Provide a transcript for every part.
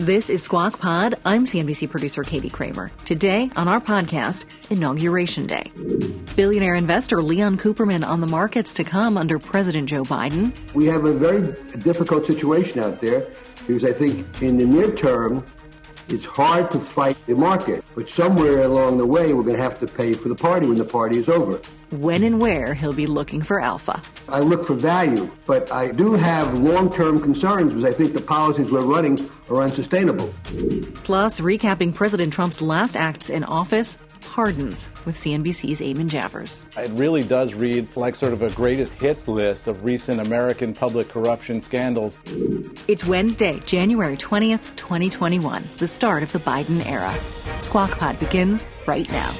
This is Squawk Pod. I'm CNBC producer Katie Kramer. Today on our podcast, Inauguration Day. Billionaire investor Leon Cooperman on the markets to come under President Joe Biden. We have a very difficult situation out there because I think in the near term, it's hard to fight the market, but somewhere along the way, we're going to have to pay for the party when the party is over. When and where he'll be looking for alpha. I look for value, but I do have long term concerns because I think the policies we're running are unsustainable. Plus, recapping President Trump's last acts in office pardons with CNBC's Eamon Javers. It really does read like sort of a greatest hits list of recent American public corruption scandals. It's Wednesday, January 20th, 2021, the start of the Biden era. Squawk Pod begins right now.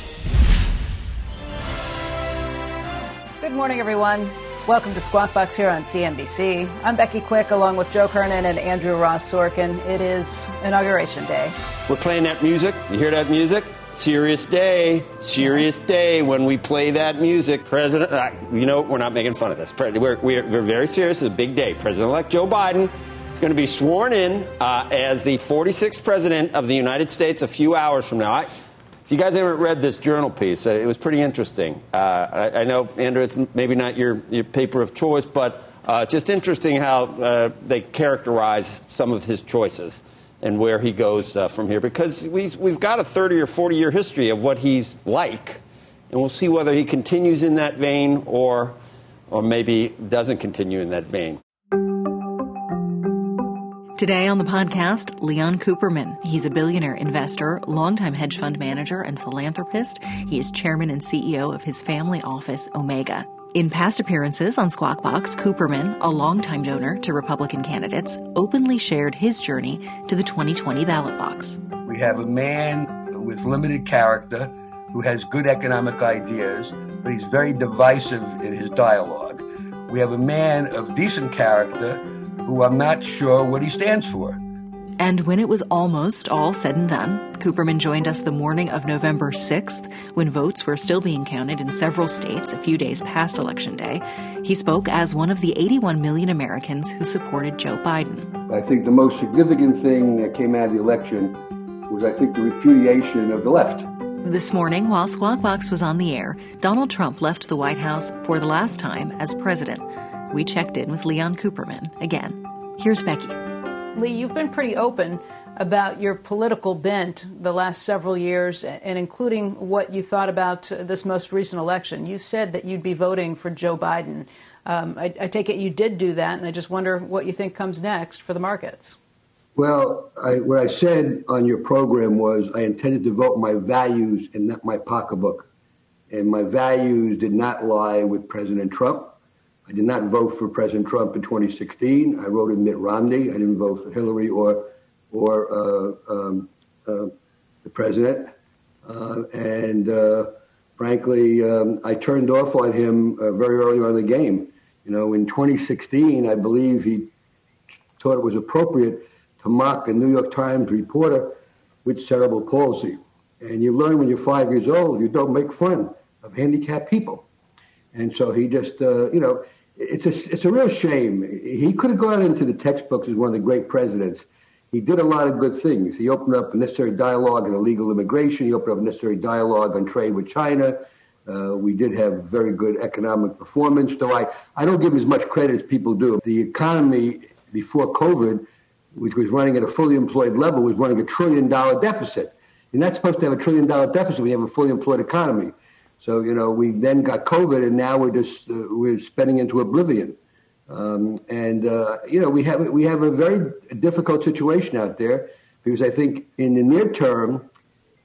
Good morning, everyone. Welcome to Squawk Box here on CNBC. I'm Becky Quick along with Joe Kernan and Andrew Ross Sorkin. It is Inauguration Day. We're playing that music. You hear that music? Serious day, serious day when we play that music. President, uh, you know, we're not making fun of this. We're, we're, we're very serious. It's a big day. President elect Joe Biden is going to be sworn in uh, as the 46th president of the United States a few hours from now. I, if you guys haven't read this journal piece, uh, it was pretty interesting. Uh, I, I, know, Andrew, it's maybe not your, your paper of choice, but uh, just interesting how uh, they characterize some of his choices and where he goes uh, from here because we, we've got a 30 or 40 year history of what he's like, and we'll see whether he continues in that vein or, or maybe doesn't continue in that vein. Today on the podcast, Leon Cooperman. He's a billionaire investor, longtime hedge fund manager, and philanthropist. He is chairman and CEO of his family office, Omega. In past appearances on Squawk Box, Cooperman, a longtime donor to Republican candidates, openly shared his journey to the 2020 ballot box. We have a man with limited character who has good economic ideas, but he's very divisive in his dialogue. We have a man of decent character who I'm not sure what he stands for. And when it was almost all said and done, Cooperman joined us the morning of November 6th, when votes were still being counted in several states a few days past Election Day. He spoke as one of the 81 million Americans who supported Joe Biden. I think the most significant thing that came out of the election was, I think, the repudiation of the left. This morning, while Squawk Box was on the air, Donald Trump left the White House for the last time as president. We checked in with Leon Cooperman again. Here's Becky. Lee, you've been pretty open about your political bent the last several years, and including what you thought about this most recent election. You said that you'd be voting for Joe Biden. Um, I, I, take it you did do that, and I just wonder what you think comes next for the markets. Well, I, what I said on your program was I intended to vote my values and not my pocketbook. And my values did not lie with President Trump. I did not vote for President Trump in 2016. I voted Mitt Romney. I didn't vote for Hillary or or uh, um, uh, the president. Uh, and uh, frankly, um, I turned off on him uh, very early on in the game. You know, in 2016, I believe he thought it was appropriate to mock a New York Times reporter with cerebral palsy. And you learn when you're five years old, you don't make fun of handicapped people. And so he just, uh, you know, it's a it's a real shame. He could have gone into the textbooks as one of the great presidents. He did a lot of good things. He opened up necessary dialogue on illegal immigration. He opened up necessary dialogue on trade with China. Uh, we did have very good economic performance, though I, I don't give him as much credit as people do. The economy before COVID, which was running at a fully employed level, was running a trillion dollar deficit. You're not supposed to have a trillion dollar deficit when you have a fully employed economy. So you know, we then got COVID, and now we're just uh, we're spending into oblivion. Um, and uh, you know, we have we have a very difficult situation out there because I think in the near term,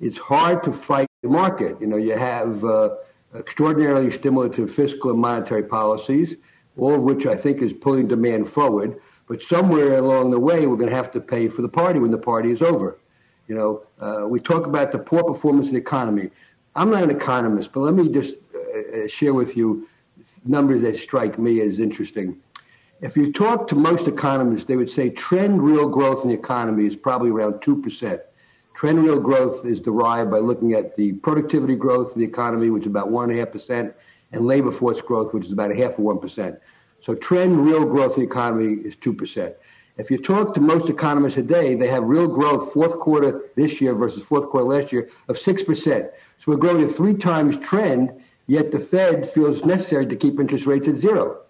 it's hard to fight the market. You know, you have uh, extraordinarily stimulative fiscal and monetary policies, all of which I think is pulling demand forward. But somewhere along the way, we're going to have to pay for the party when the party is over. You know, uh, we talk about the poor performance of the economy. I'm not an economist, but let me just uh, uh, share with you numbers that strike me as interesting. If you talk to most economists, they would say trend real growth in the economy is probably around 2%. Trend real growth is derived by looking at the productivity growth of the economy, which is about 1.5%, and labor force growth, which is about a half of 1%. So trend real growth of the economy is 2%. If you talk to most economists today, they have real growth fourth quarter this year versus fourth quarter last year of 6%. So we're growing at three times trend, yet the Fed feels necessary to keep interest rates at zero.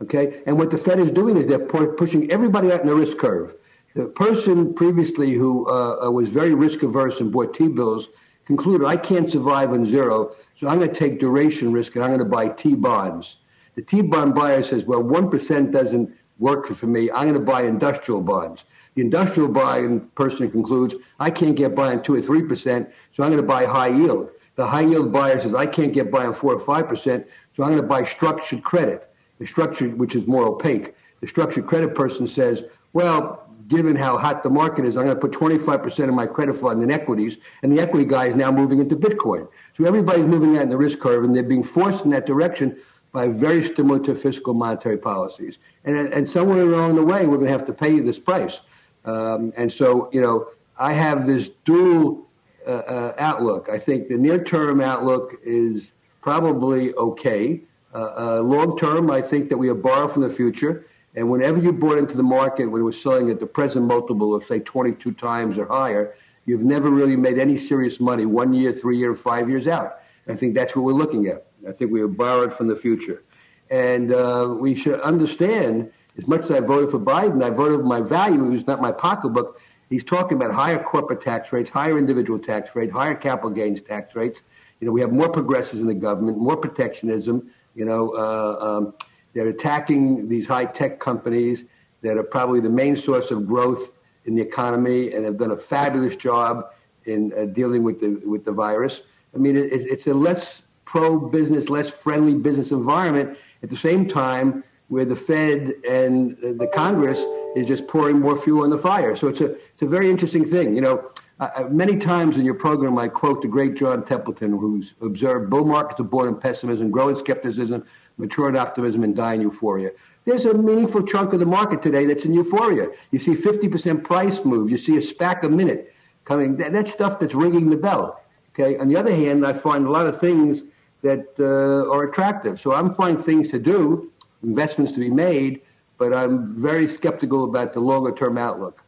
Okay, and what the Fed is doing is they're pushing everybody out in the risk curve. The person previously who uh, uh, was very risk averse and bought T bills concluded, I can't survive on zero, so I'm going to take duration risk and I'm going to buy T bonds. The T bond buyer says, well, 1% doesn't work for me. I'm going to buy industrial bonds. The industrial buying person concludes, I can't get by on 2 or 3%, so I'm going to buy high yield. The high yield buyer says, I can't get by on 4 or 5%, so I'm going to buy structured credit the structured, which is more opaque. The structured credit person says, well, given how hot the market is, I'm going to put 25% of my credit fund in equities, and the equity guy is now moving into Bitcoin. So everybody's moving out in the risk curve, and they're being forced in that direction by very stimulative fiscal monetary policies. And, and somewhere along the way, we're going to have to pay this price. Um, and so, you know, I have this dual uh, uh, outlook. I think the near term outlook is probably okay. Uh, uh, long term, I think that we are borrowed from the future. And whenever you bought into the market when it was selling at the present multiple of, say, 22 times or higher, you've never really made any serious money one year, three years, five years out. I think that's what we're looking at. I think we are borrowed from the future. And uh, we should understand, as much as I voted for Biden, I voted for my values, not my pocketbook. He's talking about higher corporate tax rates, higher individual tax rate, higher capital gains tax rates. You know, we have more progressives in the government, more protectionism, you know, uh, um, they're attacking these high tech companies that are probably the main source of growth in the economy and have done a fabulous job in uh, dealing with the with the virus. I mean, it, it's a less pro business, less friendly business environment. At the same time, where the Fed and the Congress is just pouring more fuel on the fire. So it's a it's a very interesting thing. You know, uh, many times in your program, I quote the great John Templeton, who's observed bull markets are born in pessimism, grow in skepticism, mature in optimism, and die in euphoria. There's a meaningful chunk of the market today that's in euphoria. You see 50% price move. You see a SPAC a minute coming. That, that's stuff that's ringing the bell. Okay. On the other hand, I find a lot of things that uh, are attractive. So I'm finding things to do, investments to be made, but I'm very skeptical about the longer term outlook.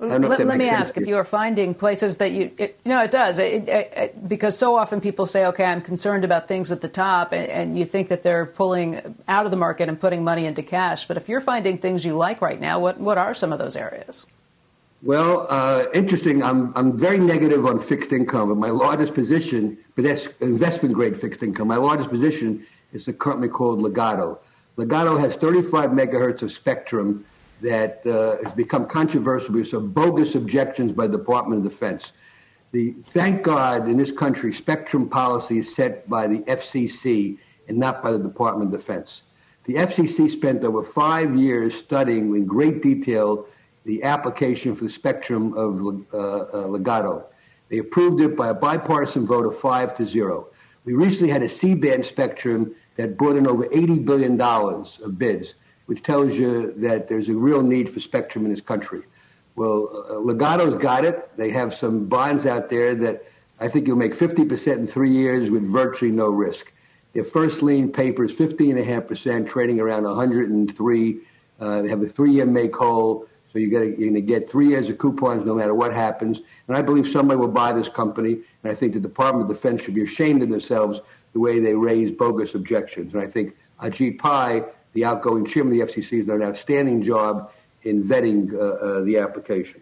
Let, let me ask if you are finding places that you, it, no, it does. It, it, because so often people say, okay, I'm concerned about things at the top, and, and, you think that they're pulling out of the market and putting money into cash. But if you're finding things you like right now, what, what are some of those areas? Well, uh, interesting. I'm, I'm very negative on fixed income, but my largest position, but that's investment grade fixed income. My largest position is a company called Ligado. Ligado has 35 megahertz of spectrum that uh, has become controversial because of bogus objections by the Department of Defense. The, thank God in this country, spectrum policy is set by the FCC and not by the Department of Defense. The FCC spent over five years studying in great detail the application for the spectrum of uh, uh, Ligado. They approved it by a bipartisan vote of five to zero. We recently had a C-band spectrum that brought in over $80 billion of bids which tells you that there's a real need for spectrum in this country. Well, uh, Ligado's got it. They have some bonds out there that I think you'll make 50% in three years with virtually no risk. Their first lien paper is 15.5%, trading around 103. Uh, they have a three-year make whole, so you are going to get three years of coupons no matter what happens. And I believe somebody will buy this company, and I think the Department of Defense should be ashamed of themselves the way they raise bogus objections. And I think Ajit Pai the outgoing chairman of the FCC, has done an outstanding job in vetting uh, uh, the application.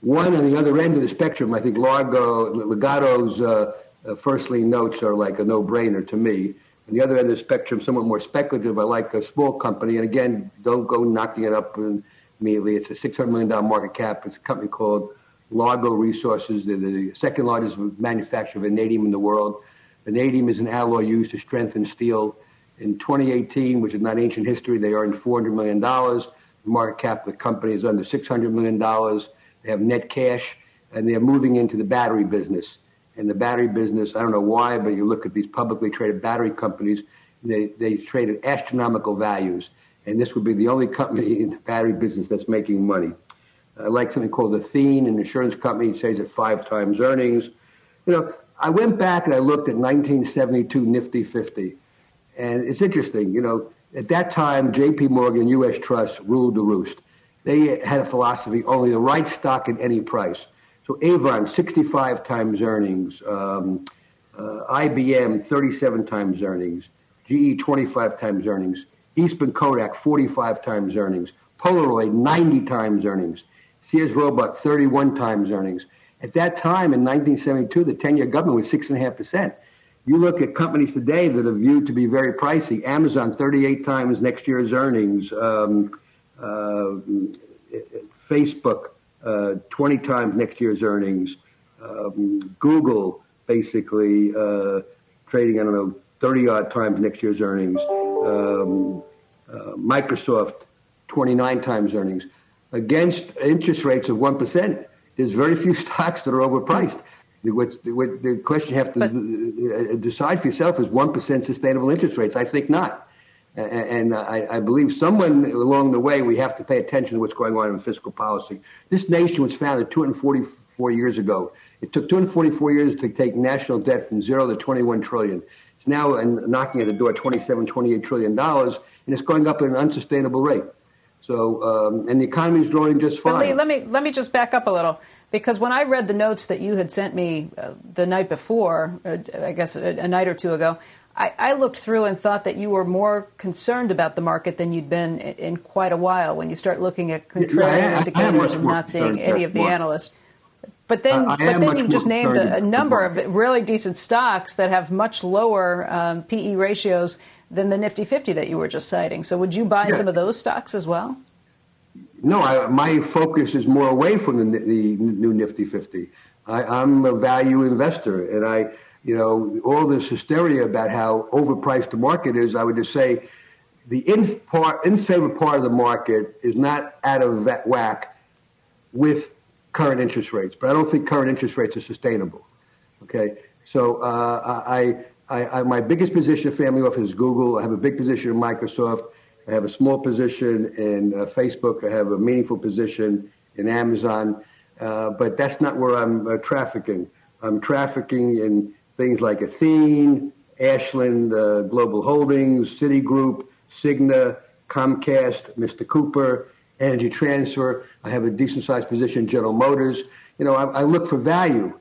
One on the other end of the spectrum, I think Largo, Ligado's uh, uh, first lien notes are like a no-brainer to me. On the other end of the spectrum, somewhat more speculative, I like a small company. And again, don't go knocking it up immediately. It's a $600 million market cap. It's a company called Largo Resources. They're the second largest manufacturer of vanadium in the world. Vanadium is an alloy used to strengthen steel in 2018, which is not ancient history, they earned $400 million. market cap of the company is under $600 million. They have net cash, and they're moving into the battery business. And the battery business, I don't know why, but you look at these publicly traded battery companies, they, they trade at astronomical values. And this would be the only company in the battery business that's making money. I like something called Athene, an insurance company, trades at five times earnings. You know, I went back and I looked at 1972 Nifty 50. And it's interesting, you know, at that time, J.P. Morgan, U.S. Trust ruled the roost. They had a philosophy only the right stock at any price. So Avon, 65 times earnings. Um, uh, IBM, 37 times earnings. GE, 25 times earnings. Eastman Kodak, 45 times earnings. Polaroid, 90 times earnings. Sears Roebuck, 31 times earnings. At that time in 1972, the 10 year government was 6.5%. You look at companies today that are viewed to be very pricey. Amazon, 38 times next year's earnings. Um, uh, Facebook, uh, 20 times next year's earnings. Um, Google, basically, uh, trading, I don't know, 30 odd times next year's earnings. Um, uh, Microsoft, 29 times earnings. Against interest rates of 1%, there's very few stocks that are overpriced. What, what the question you have to but, uh, decide for yourself is 1% sustainable interest rates. I think not. And I, I, believe someone along the way, we have to pay attention to what's going on in fiscal policy. This nation was founded 244 years ago. It took 244 years to take national debt from zero to 21 trillion. It's now knocking at the door 27, 28 trillion dollars, and it's going up at an unsustainable rate. So, um, and the economy is growing just fine. Lee, let me let me just back up a little because when I read the notes that you had sent me uh, the night before, uh, I guess a, a, night or two ago, I, I, looked through and thought that you were more concerned about the market than you'd been in, in quite a while. When you start looking at contrarian yeah, indicators and not seeing any of the analysts. But then, uh, but then you just named a, a number of really decent stocks that have much lower um, PE ratios than the Nifty 50 that you were just citing. So would you buy yeah. some of those stocks as well? No, I, my focus is more away from the, the new Nifty 50. I, am a value investor, and I, you know, all this hysteria about how overpriced the market is. I would just say, the in part, in favor part of the market is not out of whack with current interest rates, but I don't think current interest rates are sustainable. Okay, so uh, I, I, I, my biggest position of family office is Google. I have a big position in Microsoft. I have a small position in uh, Facebook. I have a meaningful position in Amazon. Uh, but that's not where I'm uh, trafficking. I'm trafficking in things like Athene, Ashland uh, Global Holdings, Citigroup, Cigna, Comcast, Mr. Cooper, Energy Transfer. I have a decent sized position in General Motors. You know, I, I look for value.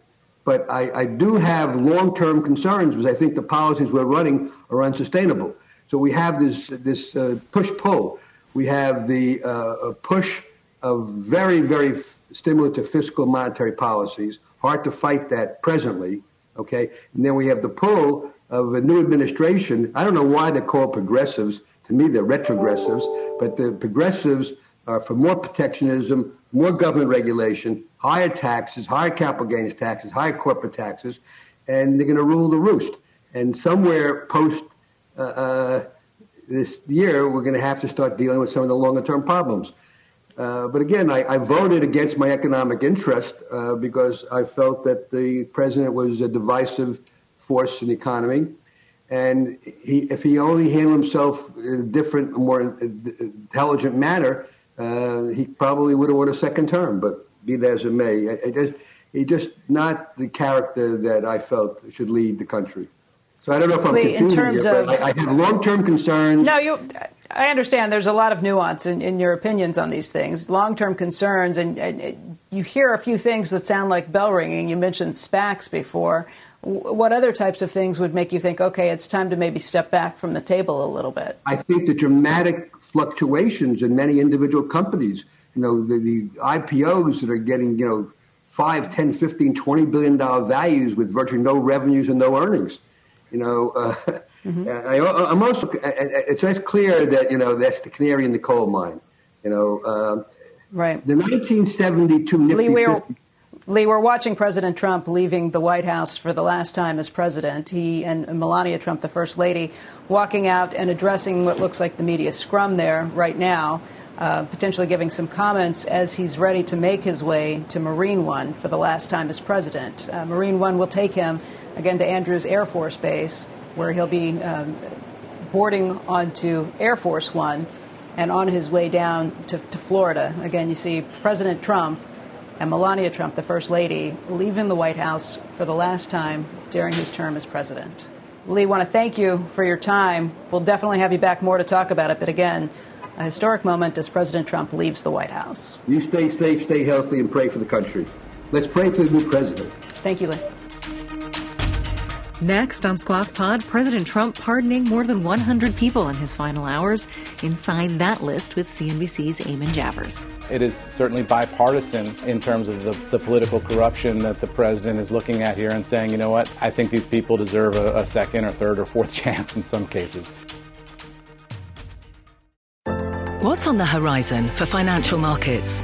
But I, I do have long-term concerns because I think the policies we're running are unsustainable. So we have this this uh, push-pull. We have the uh, push of very very stimulative fiscal monetary policies. Hard to fight that presently. Okay, and then we have the pull of a new administration. I don't know why they're called progressives. To me, they're retrogressives. But the progressives are for more protectionism, more government regulation, higher taxes, higher capital gains taxes, higher corporate taxes, and they're going to rule the roost. And somewhere post uh, uh, this year, we're going to have to start dealing with some of the longer term problems. Uh, but again, I, I, voted against my economic interest uh, because I felt that the president was a divisive force in the economy. And he, if he only handled himself in a different, more intelligent manner, uh, he probably would have won a second term. But be that as it may, I, I just, he's just not the character that I felt should lead the country. So I don't know if I'm Lee, in terms here, of, I, I have long-term concerns. No, you. I understand. There's a lot of nuance in, in your opinions on these things. Long-term concerns, and, and, you hear a few things that sound like bell ringing. You mentioned SPACs before. What other types of things would make you think, okay, it's time to maybe step back from the table a little bit? I think the dramatic fluctuations in many individual companies. You know, the, the IPOs that are getting, you know, 5, 10, 15, 20 billion dollar values with virtually no revenues and no earnings. You know, uh, mm-hmm. I, am also, it's nice clear that, you know, that's the canary in the coal mine. You know, uh, right. The 1972 Nifty Lee, we're, Lee, we're watching President Trump leaving the White House for the last time as president. He and Melania Trump, the first lady, walking out and addressing what looks like the media scrum there right now. uh, potentially giving some comments as he's ready to make his way to Marine One for the last time as president. Uh, Marine One will take him again to Andrews Air Force Base, where he'll be um, boarding onto Air Force One and on his way down to, to Florida. Again, you see President Trump and Melania Trump, the First Lady, leaving the White House for the last time during his term as president. Lee, I want to thank you for your time. We'll definitely have you back more to talk about it, but again, a historic moment as President Trump leaves the White House. You stay safe, stay healthy, and pray for the country. Let's pray for the new president. Thank you, Lee. Next on Squawk Pod, President Trump pardoning more than 100 people in his final hours. Inside that list with CNBC's Eamon Javers. It is certainly bipartisan in terms of the, the political corruption that the president is looking at here and saying, you know what, I think these people deserve a, a second or third or fourth chance in some cases. What's on the horizon for financial markets?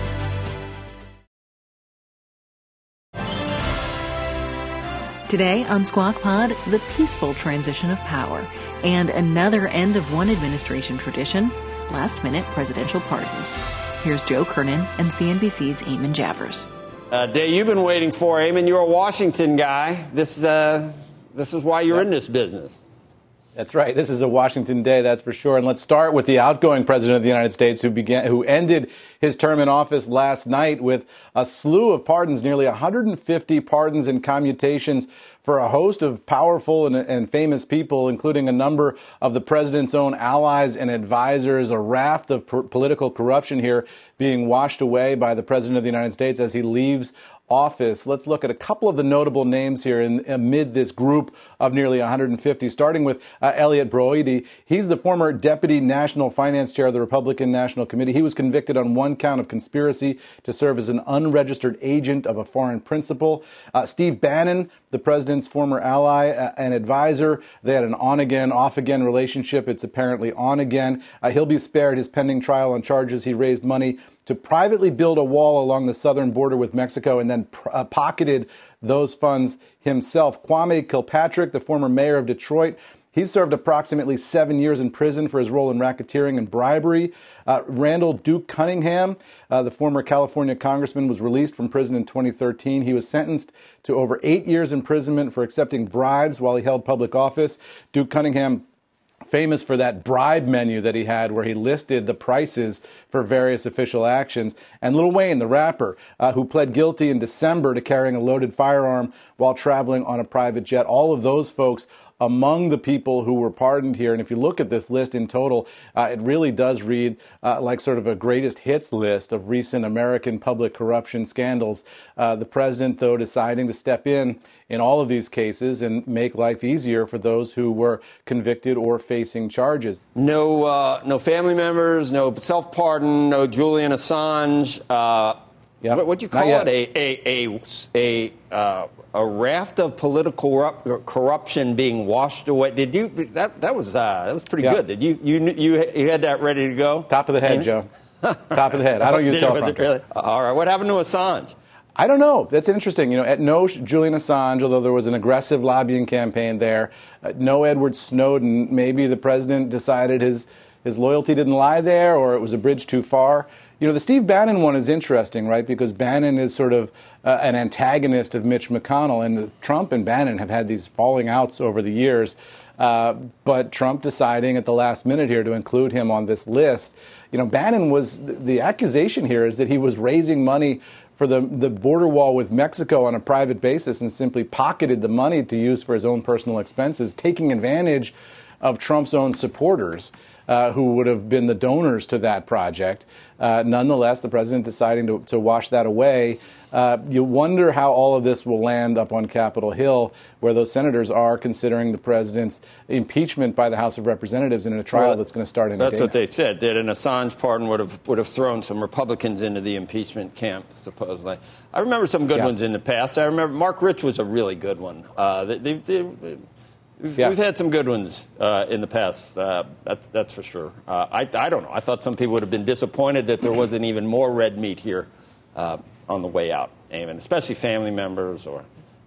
Today on Squawk Pod, the peaceful transition of power and another end of one administration tradition last minute presidential pardons. Here's Joe Kernan and CNBC's Eamon Javers. Uh, day you've been waiting for, Eamon. You're a Washington guy. This, uh, this is why you're yep. in this business. That's right. This is a Washington day, that's for sure. And let's start with the outgoing president of the United States who began, who ended his term in office last night with a slew of pardons, nearly 150 pardons and commutations for a host of powerful and, and famous people, including a number of the president's own allies and advisors, a raft of per- political corruption here being washed away by the president of the United States as he leaves office. Let's look at a couple of the notable names here in, amid this group of nearly 150, starting with uh, Elliott Broidy. He's the former deputy national finance chair of the Republican National Committee. He was convicted on one count of conspiracy to serve as an unregistered agent of a foreign principal. Uh, Steve Bannon, the president's former ally uh, and advisor, they had an on again, off again relationship. It's apparently on again. Uh, he'll be spared his pending trial on charges he raised money to privately build a wall along the southern border with Mexico and then uh, pocketed those funds himself. Kwame Kilpatrick, the former mayor of Detroit, he served approximately seven years in prison for his role in racketeering and bribery. Uh, Randall Duke Cunningham, uh, the former California congressman, was released from prison in 2013. He was sentenced to over eight years imprisonment for accepting bribes while he held public office. Duke Cunningham famous for that bribe menu that he had where he listed the prices for various official actions. And Lil Wayne, the rapper, uh, who pled guilty in December to carrying a loaded firearm while traveling on a private jet. All of those folks among the people who were pardoned here. And if you look at this list in total, uh, it really does read uh, like sort of a greatest hits list of recent American public corruption scandals. Uh, the president, though, deciding to step in in all of these cases and make life easier for those who were convicted or facing charges. No, uh, no family members, no self pardon, no Julian Assange. Yep. What do you call it? A a a a, uh, a raft of political corruption being washed away. Did you that that was uh, that was pretty yep. good? Did you you you you had that ready to go? Top of the head, Joe. Top of the head. I don't use teleprompter. Really? All right. What happened to Assange? I don't know. That's interesting. You know, at no Julian Assange, although there was an aggressive lobbying campaign there, uh, no Edward Snowden. Maybe the president decided his his loyalty didn't lie there, or it was a bridge too far. You know, the Steve Bannon one is interesting, right? Because Bannon is sort of uh, an antagonist of Mitch McConnell, and Trump and Bannon have had these falling outs over the years. Uh, but Trump deciding at the last minute here to include him on this list. You know, Bannon was the accusation here is that he was raising money for the, the border wall with Mexico on a private basis and simply pocketed the money to use for his own personal expenses, taking advantage of Trump's own supporters uh, who would have been the donors to that project. Uh, nonetheless, the president deciding to, to wash that away. Uh, you wonder how all of this will land up on Capitol Hill, where those senators are considering the president's impeachment by the House of Representatives in a trial well, that's going to start in. That's what they said. That an Assange pardon would have would have thrown some Republicans into the impeachment camp, supposedly. I remember some good yeah. ones in the past. I remember Marc Rich was a really good one. Uh, they, they, they, We've, yeah. we've, had some good ones uh, in the past. Uh, that, that's for sure. Uh, I, I, don't know. I thought some people would have been disappointed that there wasn't even more red meat here uh, on the way out, Eamon, especially family members or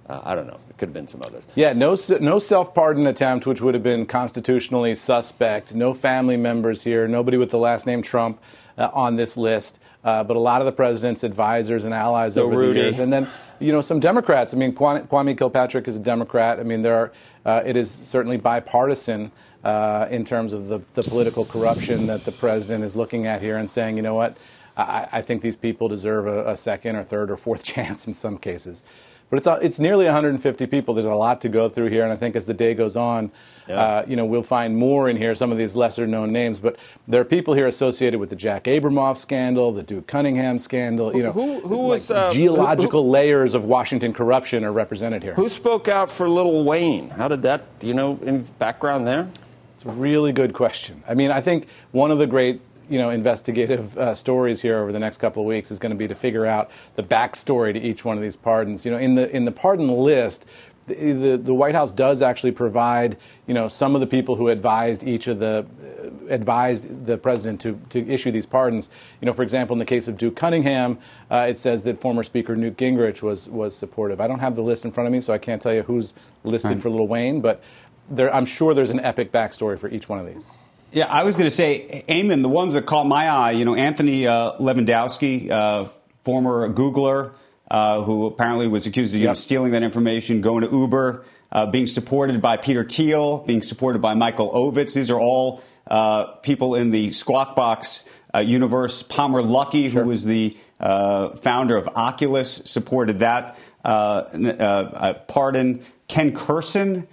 uh, I don't know. It could have been some others. Yeah, no, no self pardon attempt, which would have been constitutionally suspect. No family members here. Nobody with the last name Trump uh, on this list. Uh, but a lot of the president's advisors and allies over Rudy. the years. And then, you know, some Democrats. I mean, Kwame Kilpatrick is a Democrat. I mean, there are, uh, it is certainly bipartisan uh, in terms of the, the political corruption that the president is looking at here and saying, you know what, I, I think these people deserve a, a second or third or fourth chance in some cases. But it's, it's nearly 150 people. There's a lot to go through here, and I think as the day goes on, yeah. uh, you know, we'll find more in here, some of these lesser known names. But there are people here associated with the Jack Abramoff scandal, the Duke Cunningham scandal. You know, who, who was uh, geological who, layers of Washington corruption are represented here. Who spoke out for Little Wayne? How did that? Do you know any background there? It's a really good question. I mean, I think one of the great you know, investigative uh, stories here over the next couple of weeks is going to be to figure out the backstory to each one of these pardons. You know, in the in the pardon list, the, the, the, White House does actually provide, you know, some of the people who advised each of the uh, advised the president to, to issue these pardons. You know, for example, in the case of Duke Cunningham, uh, it says that former Speaker Newt Gingrich was was supportive. I don't have the list in front of me, so I can't tell you who's listed right. for Little Wayne, but there, I'm sure there's an epic backstory for each one of these. Yeah, I was going to say, Eamon, the ones that caught my eye, you know, Anthony uh, Levandowski, uh, former Googler, uh, who apparently was accused of you yep. know, stealing that information, going to Uber, uh, being supported by Peter Thiel, being supported by Michael Ovitz. These are all uh, people in the Squawk Box uh, universe. Palmer Luckey, sure. who was the founder of Oculus, supported that pardon. Ken Kurson,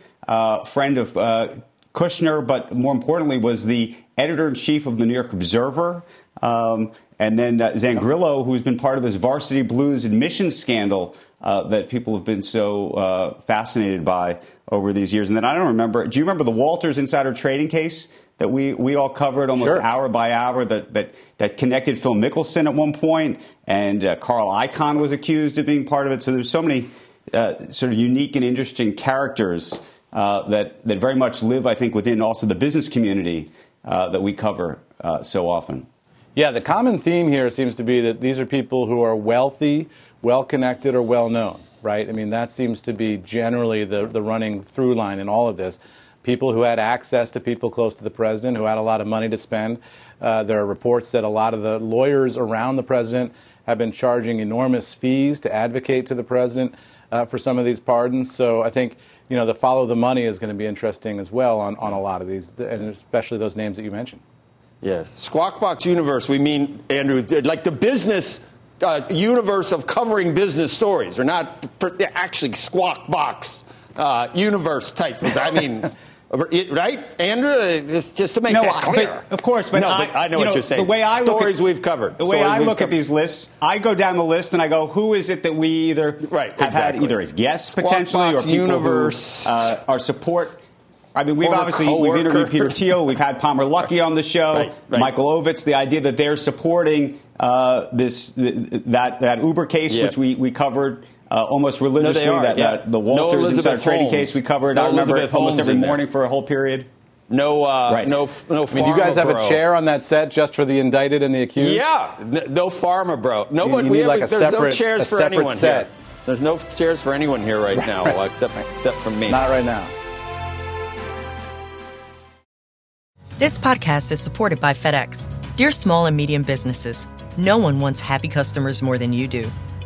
friend of Kushner, but more importantly, was the editor in chief of the New York Observer. Um, and then uh, Zangrillo, who's been part of this varsity blues admission scandal uh, that people have been so uh, fascinated by over these years. And then I don't remember, do you remember the Walters insider trading case? That we, we all covered almost sure. hour by hour that, that, that connected Phil Mickelson at one point, and uh, Carl Icahn was accused of being part of it. So there's so many uh, sort of unique and interesting characters uh, that, that very much live, I think, within also the business community uh, that we cover uh, so often. Yeah, the common theme here seems to be that these are people who are wealthy, well connected, or well known, right? I mean, that seems to be generally the, the running through line in all of this. People who had access to people close to the president, who had a lot of money to spend. Uh, there are reports that a lot of the lawyers around the president have been charging enormous fees to advocate to the president uh, for some of these pardons. So I think you know, the follow the money is going to be interesting as well on, on a lot of these, and especially those names that you mentioned. Yes. Squawk Box Universe, we mean, Andrew, like the business uh, universe of covering business stories, or not actually Squawk Box uh, universe type. I mean, right, Andrew? It's just to make no, that clear. But, of course, but, no, I, but I know what know, you're saying. The way I stories look at, we've covered. The way I look at these lists, I go down the list and I go, who is it that we either right, have exactly. had either as guests potentially or people universe. who uh, are support. I mean, we've obviously we've interviewed Peter Thiel, we've had Palmer Luckey on the show, right, right. Michael Ovitz. The idea that they're supporting uh, this that that Uber case, yeah. which we we covered uh, almost religiously. No, that, yeah. that, the Walters no insider trading case we covered. No I remember Elizabeth almost Holmes every morning for a whole period. No, uh, right. no, no. I mean, you guys have bro. a chair on that set just for the indicted and the accused. Yeah, no pharma, bro. No, you, you we have, like there's separate, no chairs for anyone set. here. There's no chairs for anyone here right, right now, right. except except for me. Not right now. This podcast is supported by FedEx. Dear small and medium businesses, no one wants happy customers more than you do.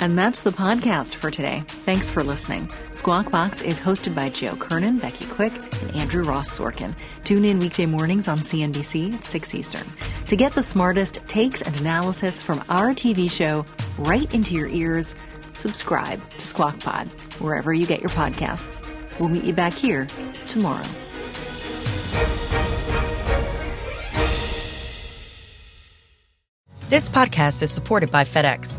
And that's the podcast for today. Thanks for listening. Squawk Box is hosted by Joe Kernan, Becky Quick, and Andrew Ross Sorkin. Tune in weekday mornings on CNBC at 6 Eastern. To get the smartest takes and analysis from our TV show right into your ears, subscribe to Squawk Pod, wherever you get your podcasts. We'll meet you back here tomorrow. This podcast is supported by FedEx.